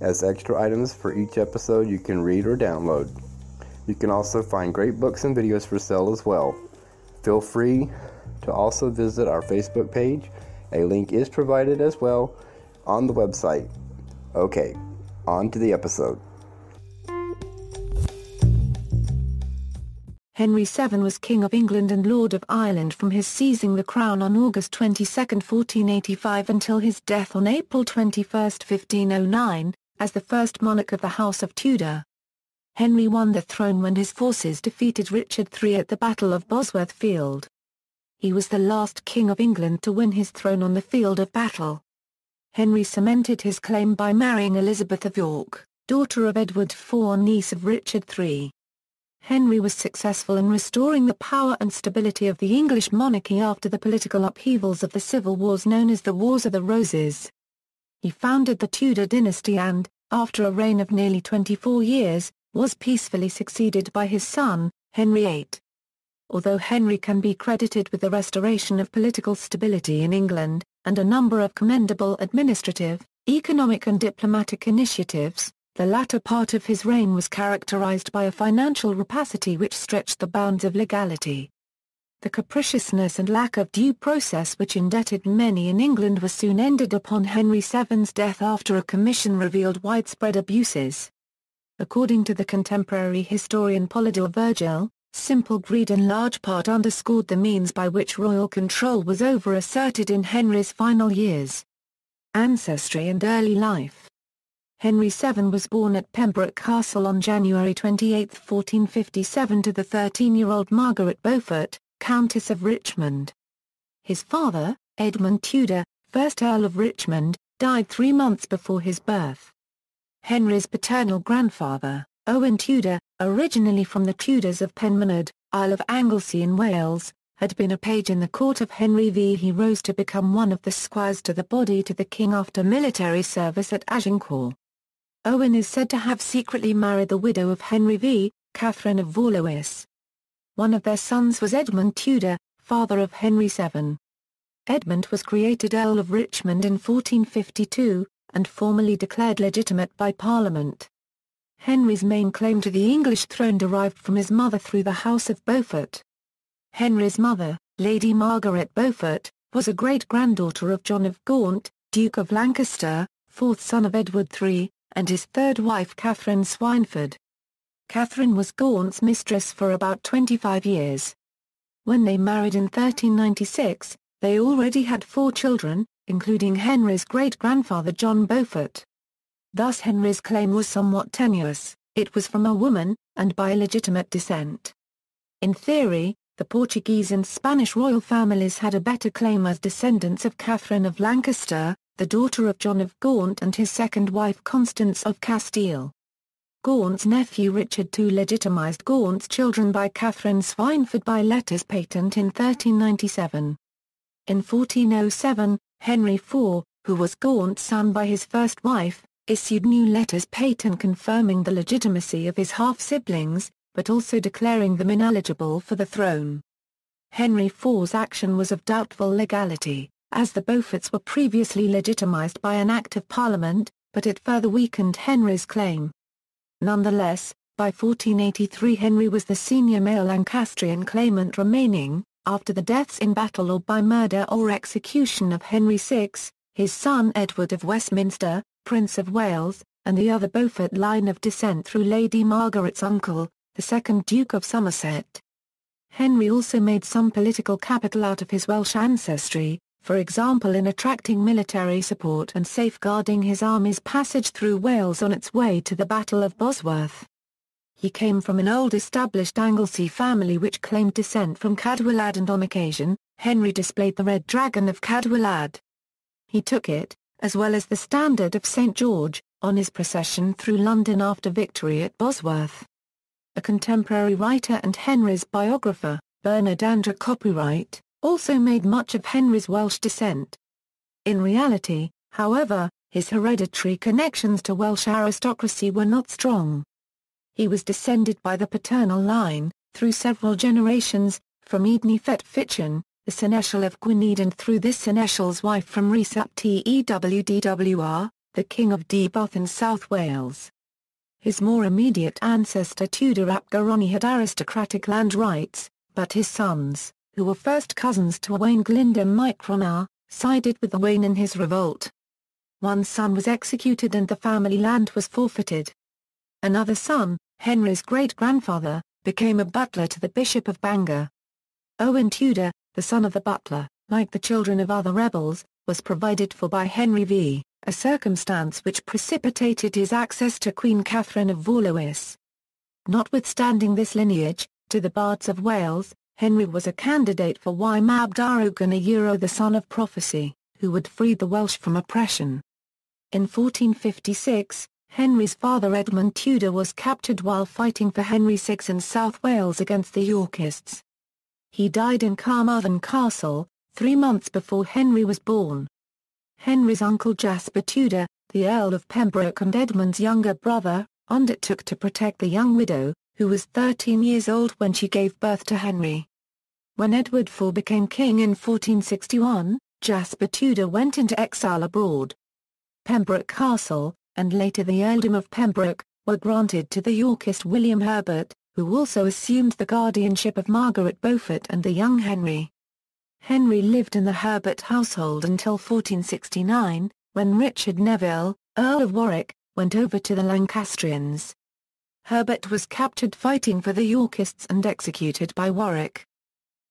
as extra items for each episode you can read or download. You can also find great books and videos for sale as well. Feel free to also visit our Facebook page. A link is provided as well on the website. Okay, on to the episode. Henry VII was King of England and Lord of Ireland from his seizing the crown on August 22, 1485 until his death on April 21, 1509, as the first monarch of the House of Tudor. Henry won the throne when his forces defeated Richard III at the Battle of Bosworth Field. He was the last King of England to win his throne on the field of battle. Henry cemented his claim by marrying Elizabeth of York, daughter of Edward IV niece of Richard III. Henry was successful in restoring the power and stability of the English monarchy after the political upheavals of the civil wars known as the Wars of the Roses. He founded the Tudor dynasty and, after a reign of nearly 24 years, was peacefully succeeded by his son, Henry VIII. Although Henry can be credited with the restoration of political stability in England, and a number of commendable administrative, economic and diplomatic initiatives, the latter part of his reign was characterized by a financial rapacity which stretched the bounds of legality. The capriciousness and lack of due process which indebted many in England was soon ended upon Henry VII's death after a commission revealed widespread abuses. According to the contemporary historian Polydore Vergil, simple greed in large part underscored the means by which royal control was over-asserted in Henry's final years. Ancestry and early life Henry VII was born at Pembroke Castle on January 28, 1457 to the 13-year-old Margaret Beaufort, Countess of Richmond. His father, Edmund Tudor, 1st Earl of Richmond, died three months before his birth. Henry's paternal grandfather, Owen Tudor, originally from the Tudors of Penmynnydd, Isle of Anglesey in Wales, had been a page in the court of Henry V. He rose to become one of the squires to the body to the king after military service at Agincourt. Owen is said to have secretly married the widow of Henry V., Catherine of Valois. One of their sons was Edmund Tudor, father of Henry VII. Edmund was created Earl of Richmond in 1452, and formally declared legitimate by Parliament. Henry's main claim to the English throne derived from his mother through the House of Beaufort. Henry's mother, Lady Margaret Beaufort, was a great-granddaughter of John of Gaunt, Duke of Lancaster, fourth son of Edward III, and his third wife Catherine Swynford. Catherine was Gaunt's mistress for about 25 years. When they married in 1396, they already had four children, including Henry's great-grandfather John Beaufort. Thus Henry's claim was somewhat tenuous, it was from a woman, and by legitimate descent. In theory, the Portuguese and Spanish royal families had a better claim as descendants of Catherine of Lancaster, the daughter of John of Gaunt and his second wife Constance of Castile. Gaunt's nephew Richard II legitimized Gaunt's children by Catherine Swynford by letters patent in 1397. In 1407, Henry IV, who was Gaunt's son by his first wife, issued new letters patent confirming the legitimacy of his half-siblings, but also declaring them ineligible for the throne. Henry IV's action was of doubtful legality, as the Beauforts were previously legitimized by an Act of Parliament, but it further weakened Henry's claim. Nonetheless, by 1483 Henry was the senior male Lancastrian claimant remaining, after the deaths in battle or by murder or execution of Henry VI, his son Edward of Westminster, Prince of Wales, and the other Beaufort line of descent through Lady Margaret's uncle, the second Duke of Somerset. Henry also made some political capital out of his Welsh ancestry, for example in attracting military support and safeguarding his army's passage through Wales on its way to the Battle of Bosworth. He came from an old established Anglesey family which claimed descent from Cadwallader and on occasion, Henry displayed the Red Dragon of Cadwallader. He took it, as well as the Standard of St. George, on his procession through London after victory at Bosworth. A contemporary writer and Henry's biographer, Bernard Andrew Copyright, also made much of Henry's Welsh descent. In reality, however, his hereditary connections to Welsh aristocracy were not strong. He was descended by the paternal line, through several generations, from Ednyfed Fychan, the seneschal of Gwynedd and through this seneschal's wife from Rhys ap Tewdwr, the King of Deheubarth in South Wales. His more immediate ancestor Tudor ap Goronwy had aristocratic land rights, but his sons, who were first cousins to Owain Glyndwr mac Rhondda, sided with Owain in his revolt. One son was executed and the family land was forfeited. Another son, Henry's great-grandfather, became a butler to the Bishop of Bangor. Owen Tudor, the son of the butler, like the children of other rebels, was provided for by Henry V a circumstance which precipitated his access to Queen Catherine of Valois. Notwithstanding this lineage, to the Bards of Wales, Henry was a candidate for Y Mab Darogan a Euro the son of prophecy, who would free the Welsh from oppression. In 1456, Henry's father Edmund Tudor was captured while fighting for Henry VI in South Wales against the Yorkists. He died in Carmarthen Castle, three months before Henry was born. Henry's uncle Jasper Tudor, the Earl of Pembroke and Edmund's younger brother, undertook to protect the young widow, who was 13 years old when she gave birth to Henry. When Edward IV became king in 1461, Jasper Tudor went into exile abroad. Pembroke Castle, and later the earldom of Pembroke, were granted to the Yorkist William Herbert, who also assumed the guardianship of Margaret Beaufort and the young Henry. Henry lived in the Herbert household until 1469, when Richard Neville, Earl of Warwick, went over to the Lancastrians. Herbert was captured fighting for the Yorkists and executed by Warwick.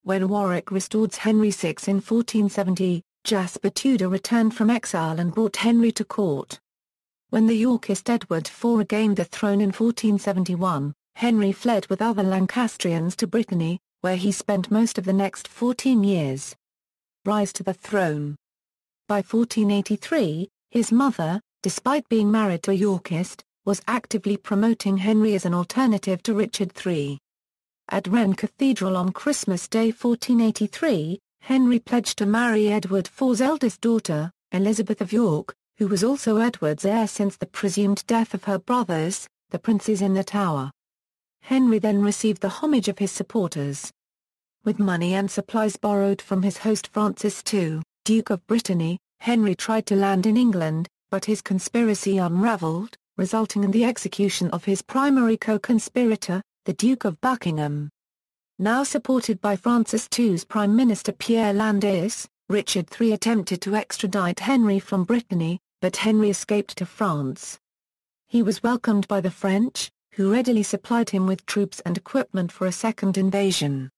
When Warwick restored Henry VI in 1470, Jasper Tudor returned from exile and brought Henry to court. When the Yorkist Edward IV regained the throne in 1471, Henry fled with other Lancastrians to Brittany, where he spent most of the next 14 years. Rise to the throne By 1483, his mother, despite being married to a Yorkist, was actively promoting Henry as an alternative to Richard III. At Rennes Cathedral on Christmas Day 1483, Henry pledged to marry Edward IV's eldest daughter, Elizabeth of York, who was also Edward's heir since the presumed death of her brothers, the princes in the Tower. Henry then received the homage of his supporters. With money and supplies borrowed from his host Francis II, Duke of Brittany, Henry tried to land in England, but his conspiracy unravelled, resulting in the execution of his primary co-conspirator, the Duke of Buckingham. Now supported by Francis II's Prime Minister Pierre Landais, Richard III attempted to extradite Henry from Brittany, but Henry escaped to France. He was welcomed by the French, who readily supplied him with troops and equipment for a second invasion.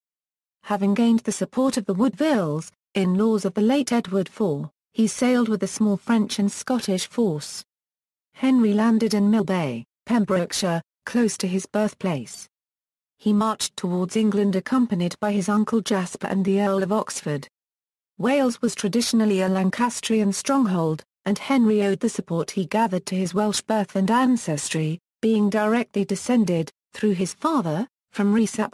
Having gained the support of the Woodvilles, in-laws of the late Edward IV, he sailed with a small French and Scottish force. Henry landed in Mill Bay, Pembrokeshire, close to his birthplace. He marched towards England accompanied by his uncle Jasper and the Earl of Oxford. Wales was traditionally a Lancastrian stronghold, and Henry owed the support he gathered to his Welsh birth and ancestry, being directly descended, through his father, from Rhys ap.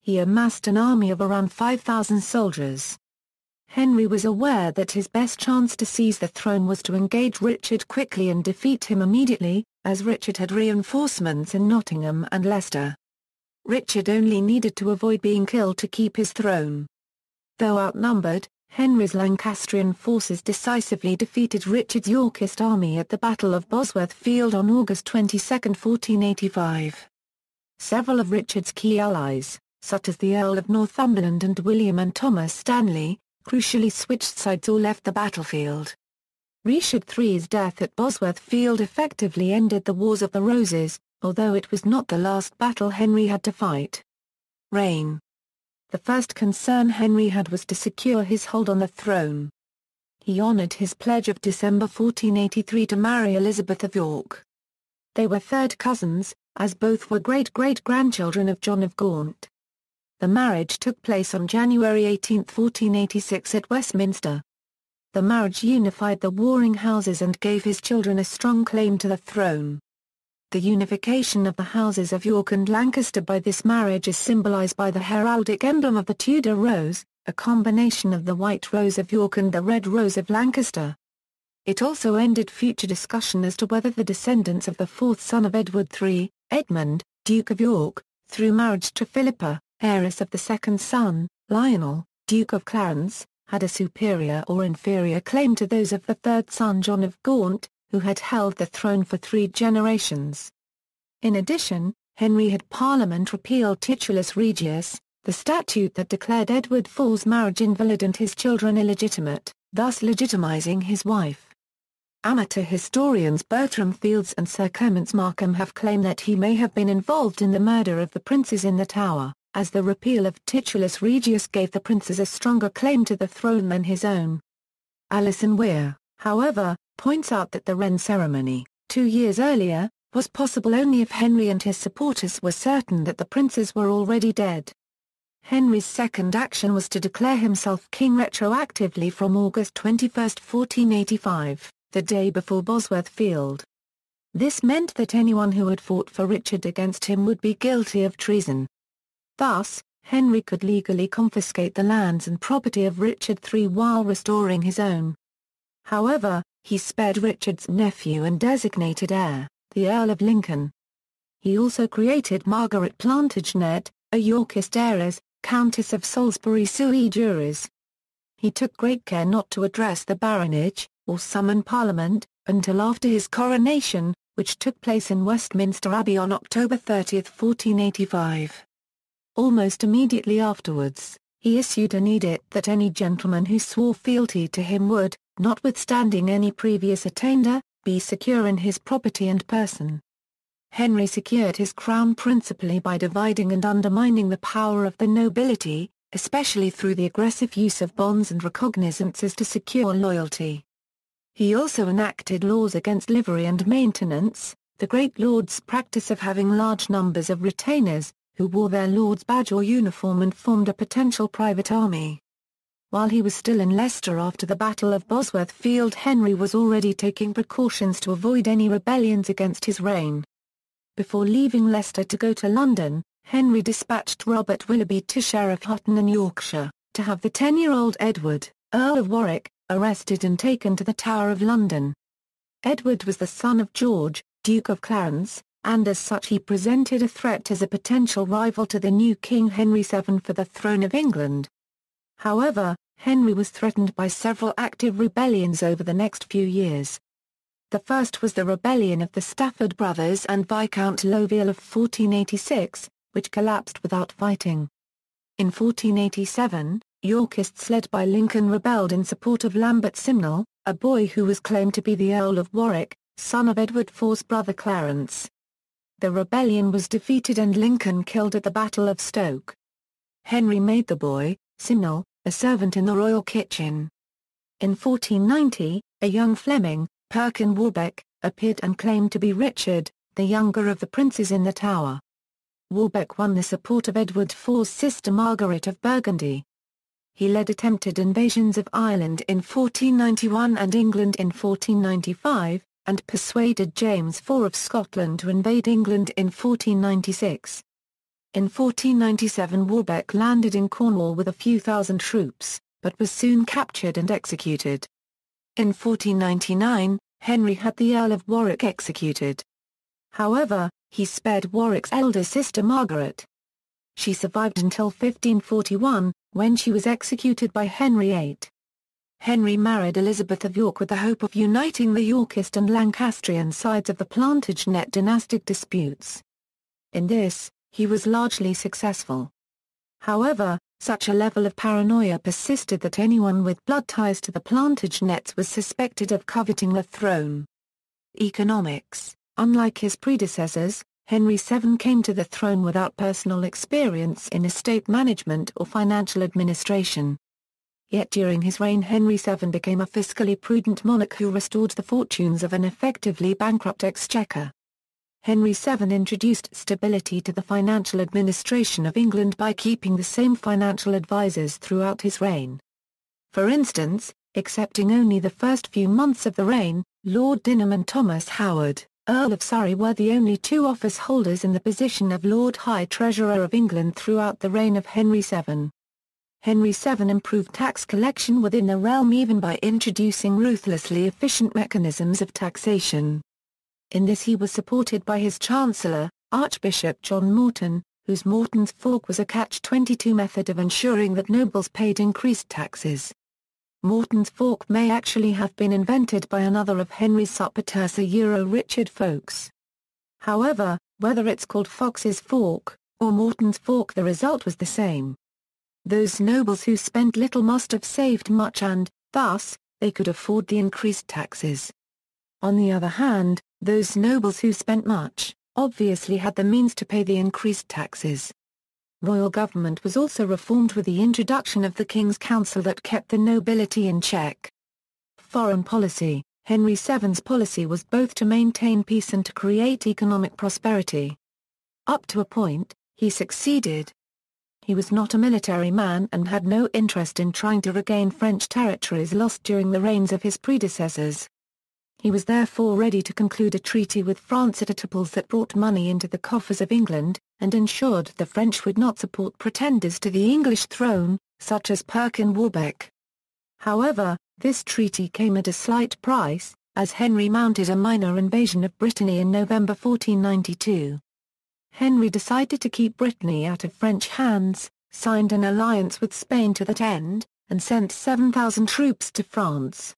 He amassed an army of around 5,000 soldiers. Henry was aware that his best chance to seize the throne was to engage Richard quickly and defeat him immediately, as Richard had reinforcements in Nottingham and Leicester. Richard only needed to avoid being killed to keep his throne. Though outnumbered, Henry's Lancastrian forces decisively defeated Richard's Yorkist army at the Battle of Bosworth Field on August 22, 1485. Several of Richard's key allies, such as the Earl of Northumberland and William and Thomas Stanley, crucially switched sides or left the battlefield. Richard III's death at Bosworth Field effectively ended the Wars of the Roses, although it was not the last battle Henry had to fight. Reign The first concern Henry had was to secure his hold on the throne. He honoured his pledge of December 1483 to marry Elizabeth of York. They were third cousins, as both were great-great-grandchildren of John of Gaunt. The marriage took place on January 18, 1486 at Westminster. The marriage unified the warring houses and gave his children a strong claim to the throne. The unification of the houses of York and Lancaster by this marriage is symbolized by the heraldic emblem of the Tudor rose, a combination of the white rose of York and the red rose of Lancaster. It also ended future discussion as to whether the descendants of the fourth son of Edward III, Edmund, Duke of York, through marriage to Philippa, heiress of the second son, Lionel, Duke of Clarence, had a superior or inferior claim to those of the third son John of Gaunt, who had held the throne for three generations. In addition, Henry had Parliament repeal Titulus Regius, the statute that declared Edward IV's marriage invalid and his children illegitimate, thus legitimizing his wife. Amateur historians Bertram Fields and Sir Clements Markham have claimed that he may have been involved in the murder of the princes in the Tower as the repeal of Titulus Regius gave the princes a stronger claim to the throne than his own. Alison Weir, however, points out that the Rennes ceremony, two years earlier, was possible only if Henry and his supporters were certain that the princes were already dead. Henry's second action was to declare himself king retroactively from August 21, 1485, the day before Bosworth Field. This meant that anyone who had fought for Richard against him would be guilty of treason. Thus, Henry could legally confiscate the lands and property of Richard III while restoring his own. However, he spared Richard's nephew and designated heir, the Earl of Lincoln. He also created Margaret Plantagenet, a Yorkist heiress, Countess of Salisbury sui juris. He took great care not to address the baronage, or summon Parliament, until after his coronation, which took place in Westminster Abbey on October 30, 1485. Almost immediately afterwards, he issued an edict that any gentleman who swore fealty to him would, notwithstanding any previous attainder, be secure in his property and person. Henry secured his crown principally by dividing and undermining the power of the nobility, especially through the aggressive use of bonds and recognizances to secure loyalty. He also enacted laws against livery and maintenance, the great lord's practice of having large numbers of retainers, who wore their lord's badge or uniform and formed a potential private army. While he was still in Leicester after the Battle of Bosworth Field Henry was already taking precautions to avoid any rebellions against his reign. Before leaving Leicester to go to London, Henry dispatched Robert Willoughby to Sheriff Hutton in Yorkshire, to have the ten-year-old Edward, Earl of Warwick, arrested and taken to the Tower of London. Edward was the son of George, Duke of Clarence, and as such he presented a threat as a potential rival to the new King Henry VII for the throne of England. However, Henry was threatened by several active rebellions over the next few years. The first was the rebellion of the Stafford brothers and Viscount Lochiel of 1486, which collapsed without fighting. In 1487, Yorkists led by Lincoln rebelled in support of Lambert Simnel, a boy who was claimed to be the Earl of Warwick, son of Edward IV's brother Clarence. The rebellion was defeated and Lincoln killed at the Battle of Stoke. Henry made the boy, Simnel, a servant in the royal kitchen. In 1490, a young Fleming, Perkin Warbeck, appeared and claimed to be Richard, the younger of the princes in the Tower. Warbeck won the support of Edward IV's sister Margaret of Burgundy. He led attempted invasions of Ireland in 1491 and England in 1495, and persuaded James IV of Scotland to invade England in 1496. In 1497 Warbeck landed in Cornwall with a few thousand troops, but was soon captured and executed. In 1499, Henry had the Earl of Warwick executed. However, he spared Warwick's elder sister Margaret. She survived until 1541, when she was executed by Henry VIII. Henry married Elizabeth of York with the hope of uniting the Yorkist and Lancastrian sides of the Plantagenet dynastic disputes. In this, he was largely successful. However, such a level of paranoia persisted that anyone with blood ties to the Plantagenets was suspected of coveting the throne. Economics Unlike his predecessors, Henry VII came to the throne without personal experience in estate management or financial administration. Yet during his reign Henry VII became a fiscally prudent monarch who restored the fortunes of an effectively bankrupt exchequer. Henry VII introduced stability to the financial administration of England by keeping the same financial advisers throughout his reign. For instance, excepting only the first few months of the reign, Lord Dinham and Thomas Howard, Earl of Surrey were the only two office holders in the position of Lord High Treasurer of England throughout the reign of Henry VII. Henry VII improved tax collection within the realm even by introducing ruthlessly efficient mechanisms of taxation. In this he was supported by his Chancellor, Archbishop John Morton, whose Morton's fork was a catch-22 method of ensuring that nobles paid increased taxes. Morton's fork may actually have been invented by another of Henry's suppleteurs Euro Richard Fox. However, whether it's called Fox's fork, or Morton's fork the result was the same. Those nobles who spent little must have saved much and, thus, they could afford the increased taxes. On the other hand, those nobles who spent much, obviously had the means to pay the increased taxes. Royal government was also reformed with the introduction of the King's Council that kept the nobility in check. Foreign policy Henry VII's policy was both to maintain peace and to create economic prosperity. Up to a point, he succeeded. He was not a military man and had no interest in trying to regain French territories lost during the reigns of his predecessors. He was therefore ready to conclude a treaty with France at Etaples that brought money into the coffers of England, and ensured the French would not support pretenders to the English throne, such as Perkin Warbeck. However, this treaty came at a slight price, as Henry mounted a minor invasion of Brittany in November 1492. Henry decided to keep Brittany out of French hands, signed an alliance with Spain to that end, and sent 7,000 troops to France.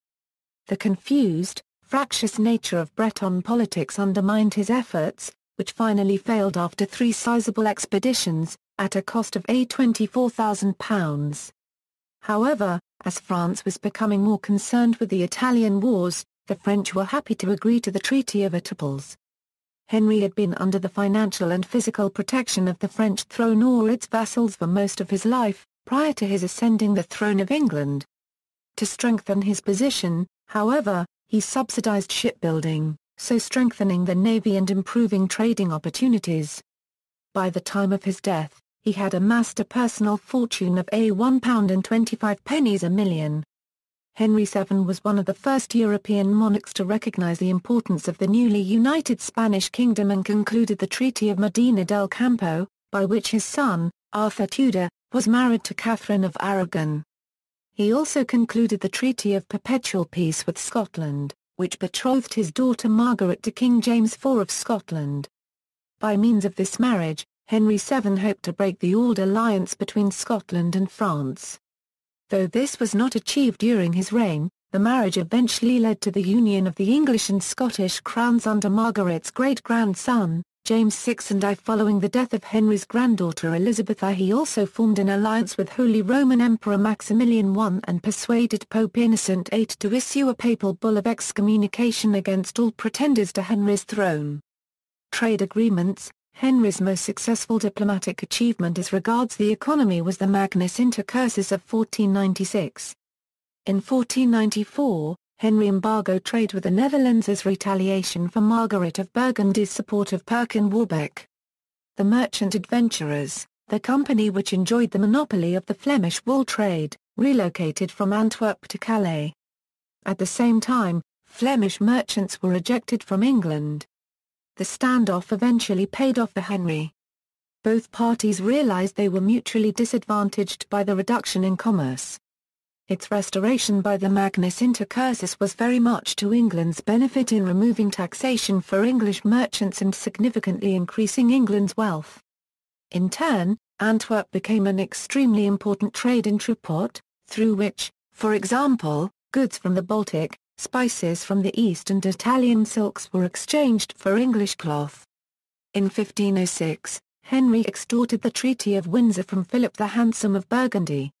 The confused, fractious nature of Breton politics undermined his efforts, which finally failed after three sizable expeditions, at a cost of a £24,000. However, as France was becoming more concerned with the Italian wars, the French were happy to agree to the Treaty of Etaples. Henry had been under the financial and physical protection of the French throne or its vassals for most of his life, prior to his ascending the throne of England. To strengthen his position, however, he subsidized shipbuilding, so strengthening the navy and improving trading opportunities. By the time of his death, he had amassed a personal fortune of a £1 and 25 pennies a million. Henry VII was one of the first European monarchs to recognize the importance of the newly united Spanish kingdom and concluded the Treaty of Medina del Campo, by which his son, Arthur Tudor, was married to Catherine of Aragon. He also concluded the Treaty of Perpetual Peace with Scotland, which betrothed his daughter Margaret to King James IV of Scotland. By means of this marriage, Henry VII hoped to break the old alliance between Scotland and France. Though this was not achieved during his reign, the marriage eventually led to the union of the English and Scottish crowns under Margaret's great-grandson, James VI and I following the death of Henry's granddaughter Elizabeth I he also formed an alliance with Holy Roman Emperor Maximilian I and persuaded Pope Innocent VIII to issue a papal bull of excommunication against all pretenders to Henry's throne. Trade agreements Henry's most successful diplomatic achievement as regards the economy was the Magnus Intercursus of 1496. In 1494, Henry embargoed trade with the Netherlands as retaliation for Margaret of Burgundy's support of Perkin Warbeck. The Merchant Adventurers, the company which enjoyed the monopoly of the Flemish wool trade, relocated from Antwerp to Calais. At the same time, Flemish merchants were ejected from England. The standoff eventually paid off for Henry. Both parties realized they were mutually disadvantaged by the reduction in commerce. Its restoration by the Magnus Intercursus was very much to England's benefit in removing taxation for English merchants and significantly increasing England's wealth. In turn, Antwerp became an extremely important trade entrepot, through which, for example, goods from the Baltic, spices from the East and Italian silks were exchanged for English cloth. In 1506, Henry extorted the Treaty of Windsor from Philip the Handsome of Burgundy.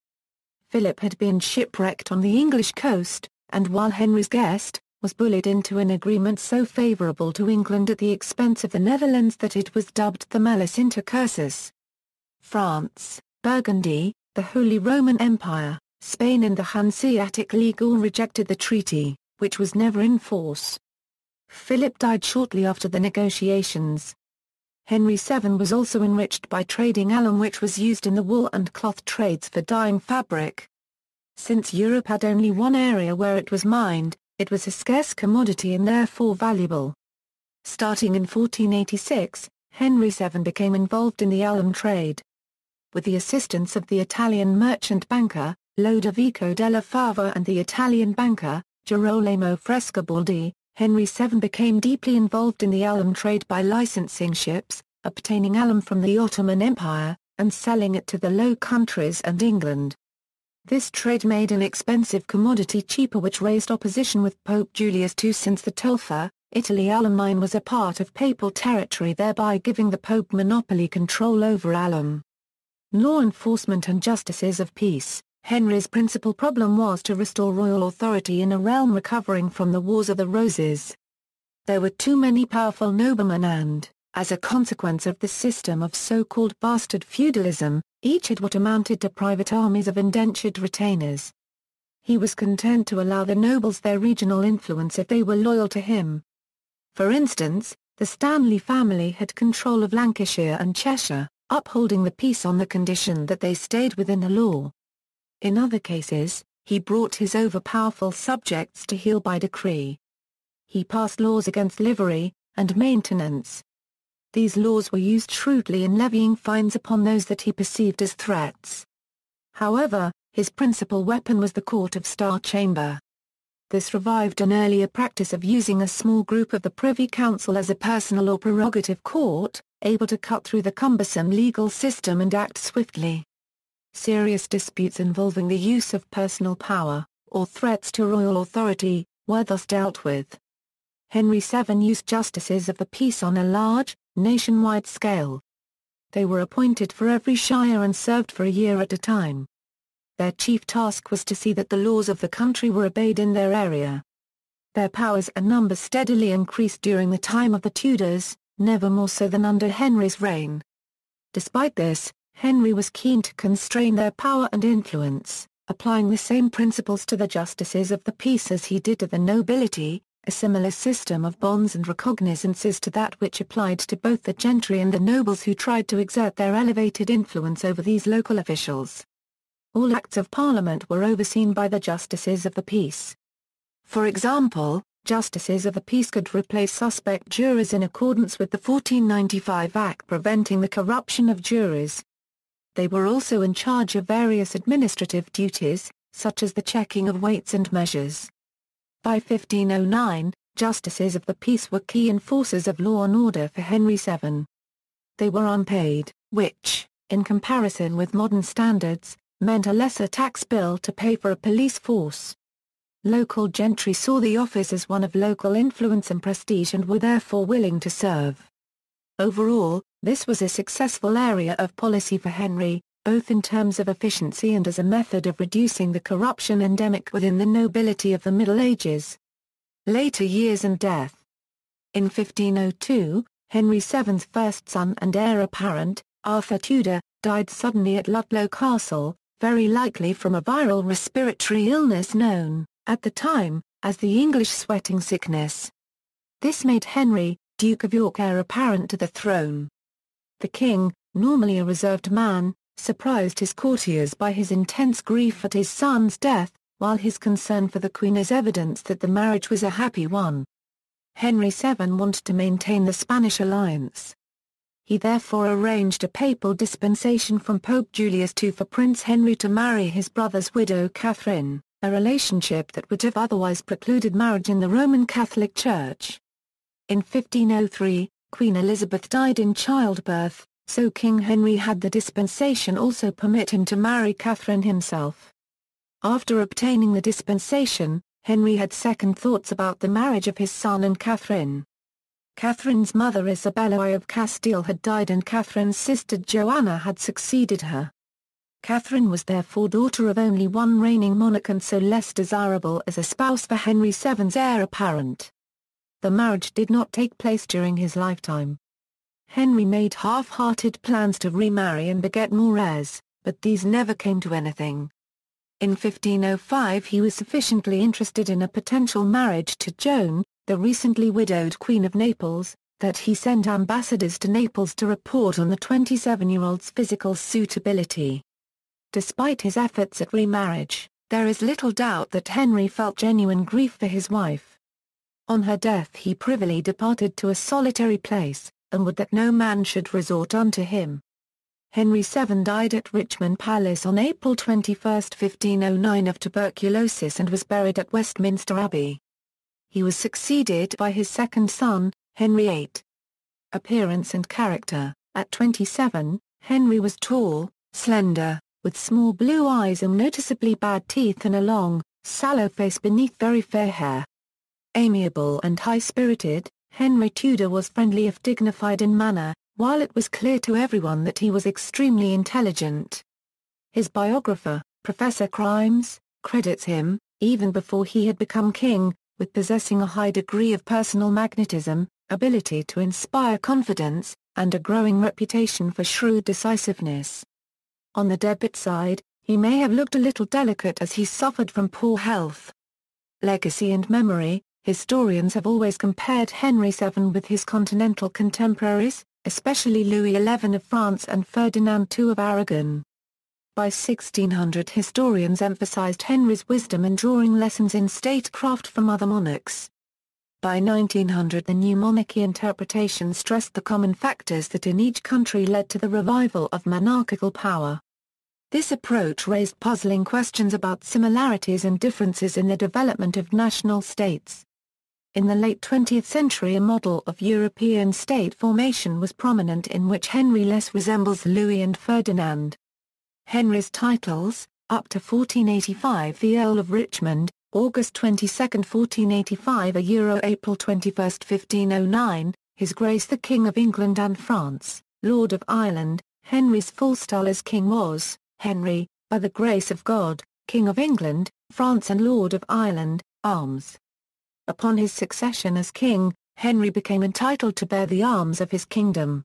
Philip had been shipwrecked on the English coast, and while Henry's guest, was bullied into an agreement so favourable to England at the expense of the Netherlands that it was dubbed the Malus Intercursus. France, Burgundy, the Holy Roman Empire, Spain and the Hanseatic League all rejected the treaty, which was never in force. Philip died shortly after the negotiations. Henry VII was also enriched by trading alum which was used in the wool and cloth trades for dyeing fabric. Since Europe had only one area where it was mined, it was a scarce commodity and therefore valuable. Starting in 1486, Henry VII became involved in the alum trade. With the assistance of the Italian merchant banker, Lodovico della Fava and the Italian banker, Girolamo Frescobaldi, Henry VII became deeply involved in the alum trade by licensing ships, obtaining alum from the Ottoman Empire, and selling it to the Low Countries and England. This trade made an expensive commodity cheaper which raised opposition with Pope Julius II since the Tolfa, Italy alum mine was a part of papal territory thereby giving the Pope monopoly control over alum. Law enforcement and justices of peace Henry's principal problem was to restore royal authority in a realm recovering from the Wars of the Roses. There were too many powerful noblemen and, as a consequence of the system of so-called bastard feudalism, each had what amounted to private armies of indentured retainers. He was content to allow the nobles their regional influence if they were loyal to him. For instance, the Stanley family had control of Lancashire and Cheshire, upholding the peace on the condition that they stayed within the law. In other cases, he brought his overpowerful subjects to heel by decree. He passed laws against livery, and maintenance. These laws were used shrewdly in levying fines upon those that he perceived as threats. However, his principal weapon was the Court of Star Chamber. This revived an earlier practice of using a small group of the Privy Council as a personal or prerogative court, able to cut through the cumbersome legal system and act swiftly. Serious disputes involving the use of personal power, or threats to royal authority, were thus dealt with. Henry VII used justices of the peace on a large, nationwide scale. They were appointed for every shire and served for a year at a time. Their chief task was to see that the laws of the country were obeyed in their area. Their powers and numbers steadily increased during the time of the Tudors, never more so than under Henry's reign. Despite this, Henry was keen to constrain their power and influence, applying the same principles to the justices of the peace as he did to the nobility, a similar system of bonds and recognizances to that which applied to both the gentry and the nobles who tried to exert their elevated influence over these local officials. All acts of parliament were overseen by the justices of the peace. For example, justices of the peace could replace suspect jurors in accordance with the 1495 Act preventing the corruption of juries, they were also in charge of various administrative duties, such as the checking of weights and measures. By 1509, justices of the peace were key enforcers of law and order for Henry VII. They were unpaid, which, in comparison with modern standards, meant a lesser tax bill to pay for a police force. Local gentry saw the office as one of local influence and prestige and were therefore willing to serve. Overall, this was a successful area of policy for Henry, both in terms of efficiency and as a method of reducing the corruption endemic within the nobility of the Middle Ages. Later years and death In 1502, Henry VII's first son and heir apparent, Arthur Tudor, died suddenly at Ludlow Castle, very likely from a viral respiratory illness known, at the time, as the English sweating sickness. This made Henry, Duke of York heir apparent to the throne. The king, normally a reserved man, surprised his courtiers by his intense grief at his son's death, while his concern for the queen is evidence that the marriage was a happy one. Henry VII wanted to maintain the Spanish alliance. He therefore arranged a papal dispensation from Pope Julius II for Prince Henry to marry his brother's widow Catherine, a relationship that would have otherwise precluded marriage in the Roman Catholic Church. In 1503, Queen Elizabeth died in childbirth, so King Henry had the dispensation also permit him to marry Catherine himself. After obtaining the dispensation, Henry had second thoughts about the marriage of his son and Catherine. Catherine's mother Isabella I of Castile had died and Catherine's sister Joanna had succeeded her. Catherine was therefore daughter of only one reigning monarch and so less desirable as a spouse for Henry VII's heir apparent. The marriage did not take place during his lifetime. Henry made half-hearted plans to remarry and beget more heirs, but these never came to anything. In 1505 he was sufficiently interested in a potential marriage to Joan, the recently widowed Queen of Naples, that he sent ambassadors to Naples to report on the 27-year-old's physical suitability. Despite his efforts at remarriage, there is little doubt that Henry felt genuine grief for his wife. On her death he privily departed to a solitary place, and would that no man should resort unto him. Henry VII died at Richmond Palace on April 21, 1509 of tuberculosis and was buried at Westminster Abbey. He was succeeded by his second son, Henry VIII. Appearance and character At 27, Henry was tall, slender, with small blue eyes and noticeably bad teeth and a long, sallow face beneath very fair hair. Amiable and high-spirited, Henry Tudor was friendly if dignified in manner, while it was clear to everyone that he was extremely intelligent. His biographer, Professor Chrimes, credits him, even before he had become king, with possessing a high degree of personal magnetism, ability to inspire confidence, and a growing reputation for shrewd decisiveness. On the debit side, he may have looked a little delicate as he suffered from poor health. Legacy and memory Historians have always compared Henry VII with his continental contemporaries, especially Louis XI of France and Ferdinand II of Aragon. By 1600 historians emphasized Henry's wisdom in drawing lessons in statecraft from other monarchs. By 1900 the new monarchy interpretation stressed the common factors that in each country led to the revival of monarchical power. This approach raised puzzling questions about similarities and differences in the development of national states. In the late 20th century a model of European state formation was prominent in which Henry less resembles Louis and Ferdinand. Henry's titles, up to 1485 the Earl of Richmond, August 22, 1485 a Euro April 21, 1509, His Grace the King of England and France, Lord of Ireland, Henry's full style as king was, Henry, by the grace of God, King of England, France and Lord of Ireland, arms. Upon his succession as king, Henry became entitled to bear the arms of his kingdom.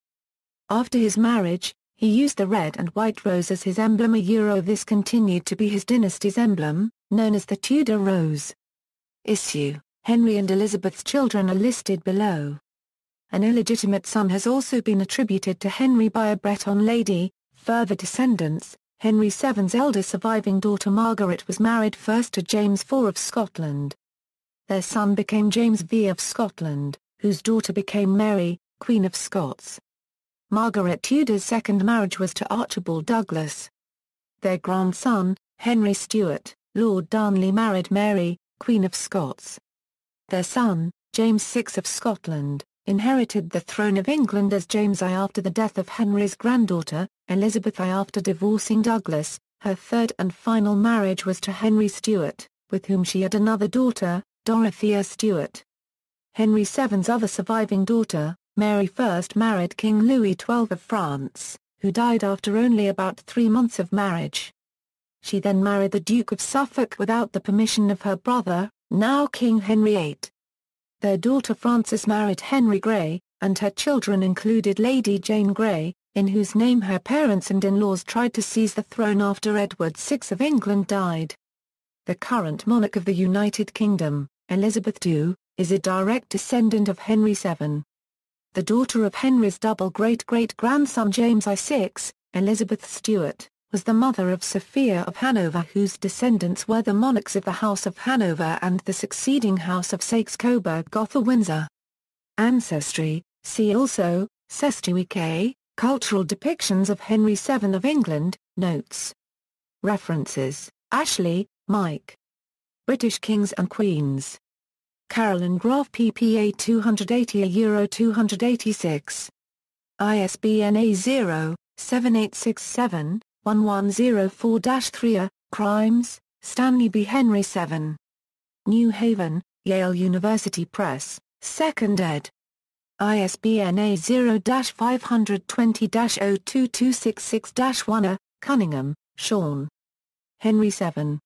After his marriage, he used the red and white rose as his emblem a euro this continued to be his dynasty's emblem, known as the Tudor rose. Issue, Henry and Elizabeth's children are listed below. An illegitimate son has also been attributed to Henry by a Breton lady, further descendants, Henry VII's elder surviving daughter Margaret was married first to James IV of Scotland. Their son became James V of Scotland, whose daughter became Mary, Queen of Scots. Margaret Tudor's second marriage was to Archibald Douglas. Their grandson, Henry Stuart, Lord Darnley married Mary, Queen of Scots. Their son, James VI of Scotland, inherited the throne of England as James I after the death of Henry's granddaughter, Elizabeth I after divorcing Douglas. Her third and final marriage was to Henry Stuart, with whom she had another daughter, Dorothea Stuart. Henry VII's other surviving daughter, Mary first married King Louis XII of France, who died after only about three months of marriage. She then married the Duke of Suffolk without the permission of her brother, now King Henry VIII. Their daughter Frances married Henry Grey, and her children included Lady Jane Grey, in whose name her parents and in-laws tried to seize the throne after Edward VI of England died. The current monarch of the United Kingdom, Elizabeth II, is a direct descendant of Henry VII the daughter of Henry's double great-great-grandson James I. VI, Elizabeth Stuart, was the mother of Sophia of Hanover whose descendants were the monarchs of the House of Hanover and the succeeding House of Saxe-Coburg-Gotha-Windsor. Ancestry, see also, Sestuike, Cultural depictions of Henry VII of England, Notes. References, Ashley, Mike. British Kings and Queens. Carolyn Graf PPA 280 Euro 286. ISBN A0-7867-1104-3 Chrimes, Stanley B. Henry 7. New Haven, Yale University Press, 2nd ed. ISBN A0-520-02266-1 Cunningham, Sean. Henry 7.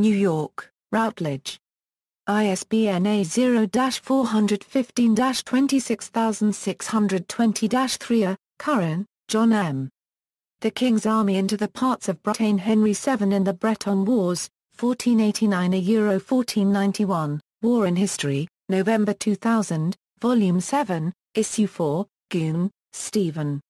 New York, Routledge. ISBN A0-415-26620-3 Curran, John M. The King's Army into the Parts of Bretagne Henry VII in the Breton Wars, 1489 a Euro 1491, War in History, November 2000, Volume 7, Issue 4, Goon, Stephen.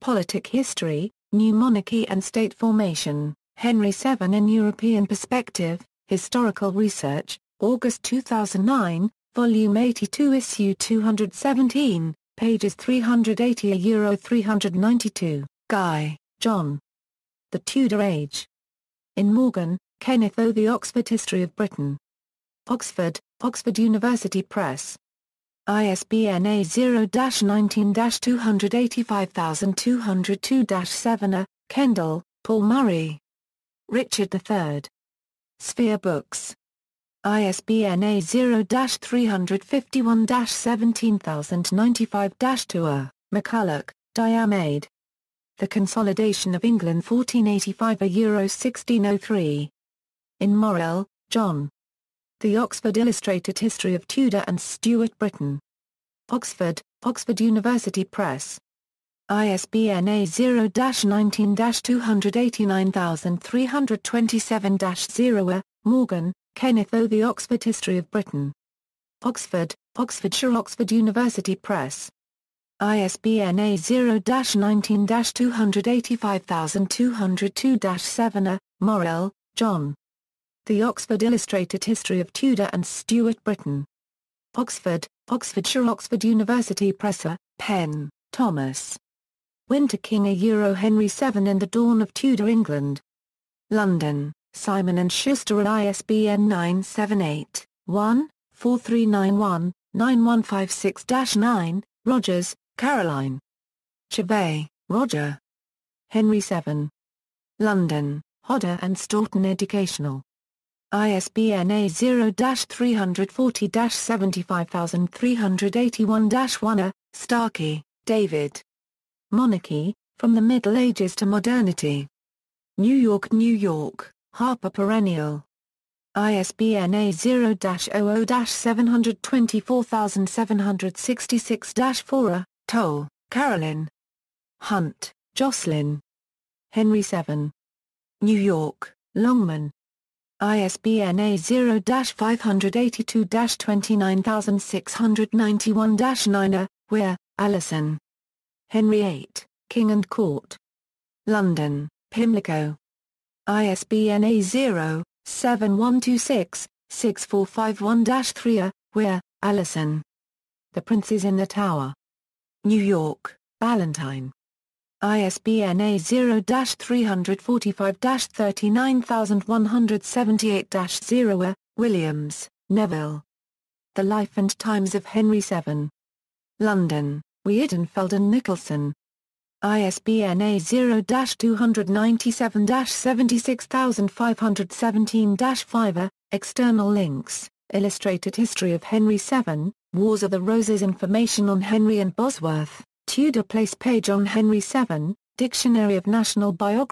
Politic History, New Monarchy and State Formation, Henry VII in European Perspective, Historical Research, August 2009, Volume 82 Issue 217, pages 380 a Euro 392. Guy, John. The Tudor Age. In Morgan, Kenneth O. The Oxford History of Britain. Oxford, Oxford University Press. ISBN A0-19-285202-7 Kendall, Paul Murray. Richard III. Sphere Books. ISBN A0-351-17095-2 MacCulloch, Diarmaid. The Consolidation of England 1485 a Euro 1603. In Morrill, John. The Oxford Illustrated History of Tudor and Stuart Britain. Oxford, Oxford University Press. ISBN A0-19-289327-0 Morgan, Kenneth O. The Oxford History of Britain. Oxford, Oxfordshire Oxford University Press. ISBN A0-19-285202-7 A. Morrill, John. The Oxford Illustrated History of Tudor and Stuart Britain. Oxford, Oxfordshire Oxford University Press. Penn, Thomas. Winter King a Euro Henry VII in the Dawn of Tudor England. London, Simon & Schuster ISBN 978 one 4391 9156-9, Rogers, Caroline. Chevey, Roger. Henry VII. London, Hodder and Stoughton Educational. ISBN A0-340-75381-1 Starkey, David. Monarchy, From the Middle Ages to Modernity. New York, New York, Harper Perennial. ISBN A0-00-724766-4A, Toll, Carolyn. Hunt, Jocelyn. Henry VII. New York, Longman. ISBN A0-582-29691-9 Weir, Alison. Henry VIII, King and Court. London, Pimlico. ISBN A0-7126-6451-3 Weir, Alison. The Princes in the Tower. New York, Ballantine. ISBN A0-345-39178-0 Williams, Neville. The Life and Times of Henry VII. London, Weidenfeld and Nicolson. ISBN A0-297-76517-5 External links, Illustrated History of Henry VII, Wars of the Roses Information on Henry and Bosworth, Tudor Place page on Henry VII, Dictionary of National Biography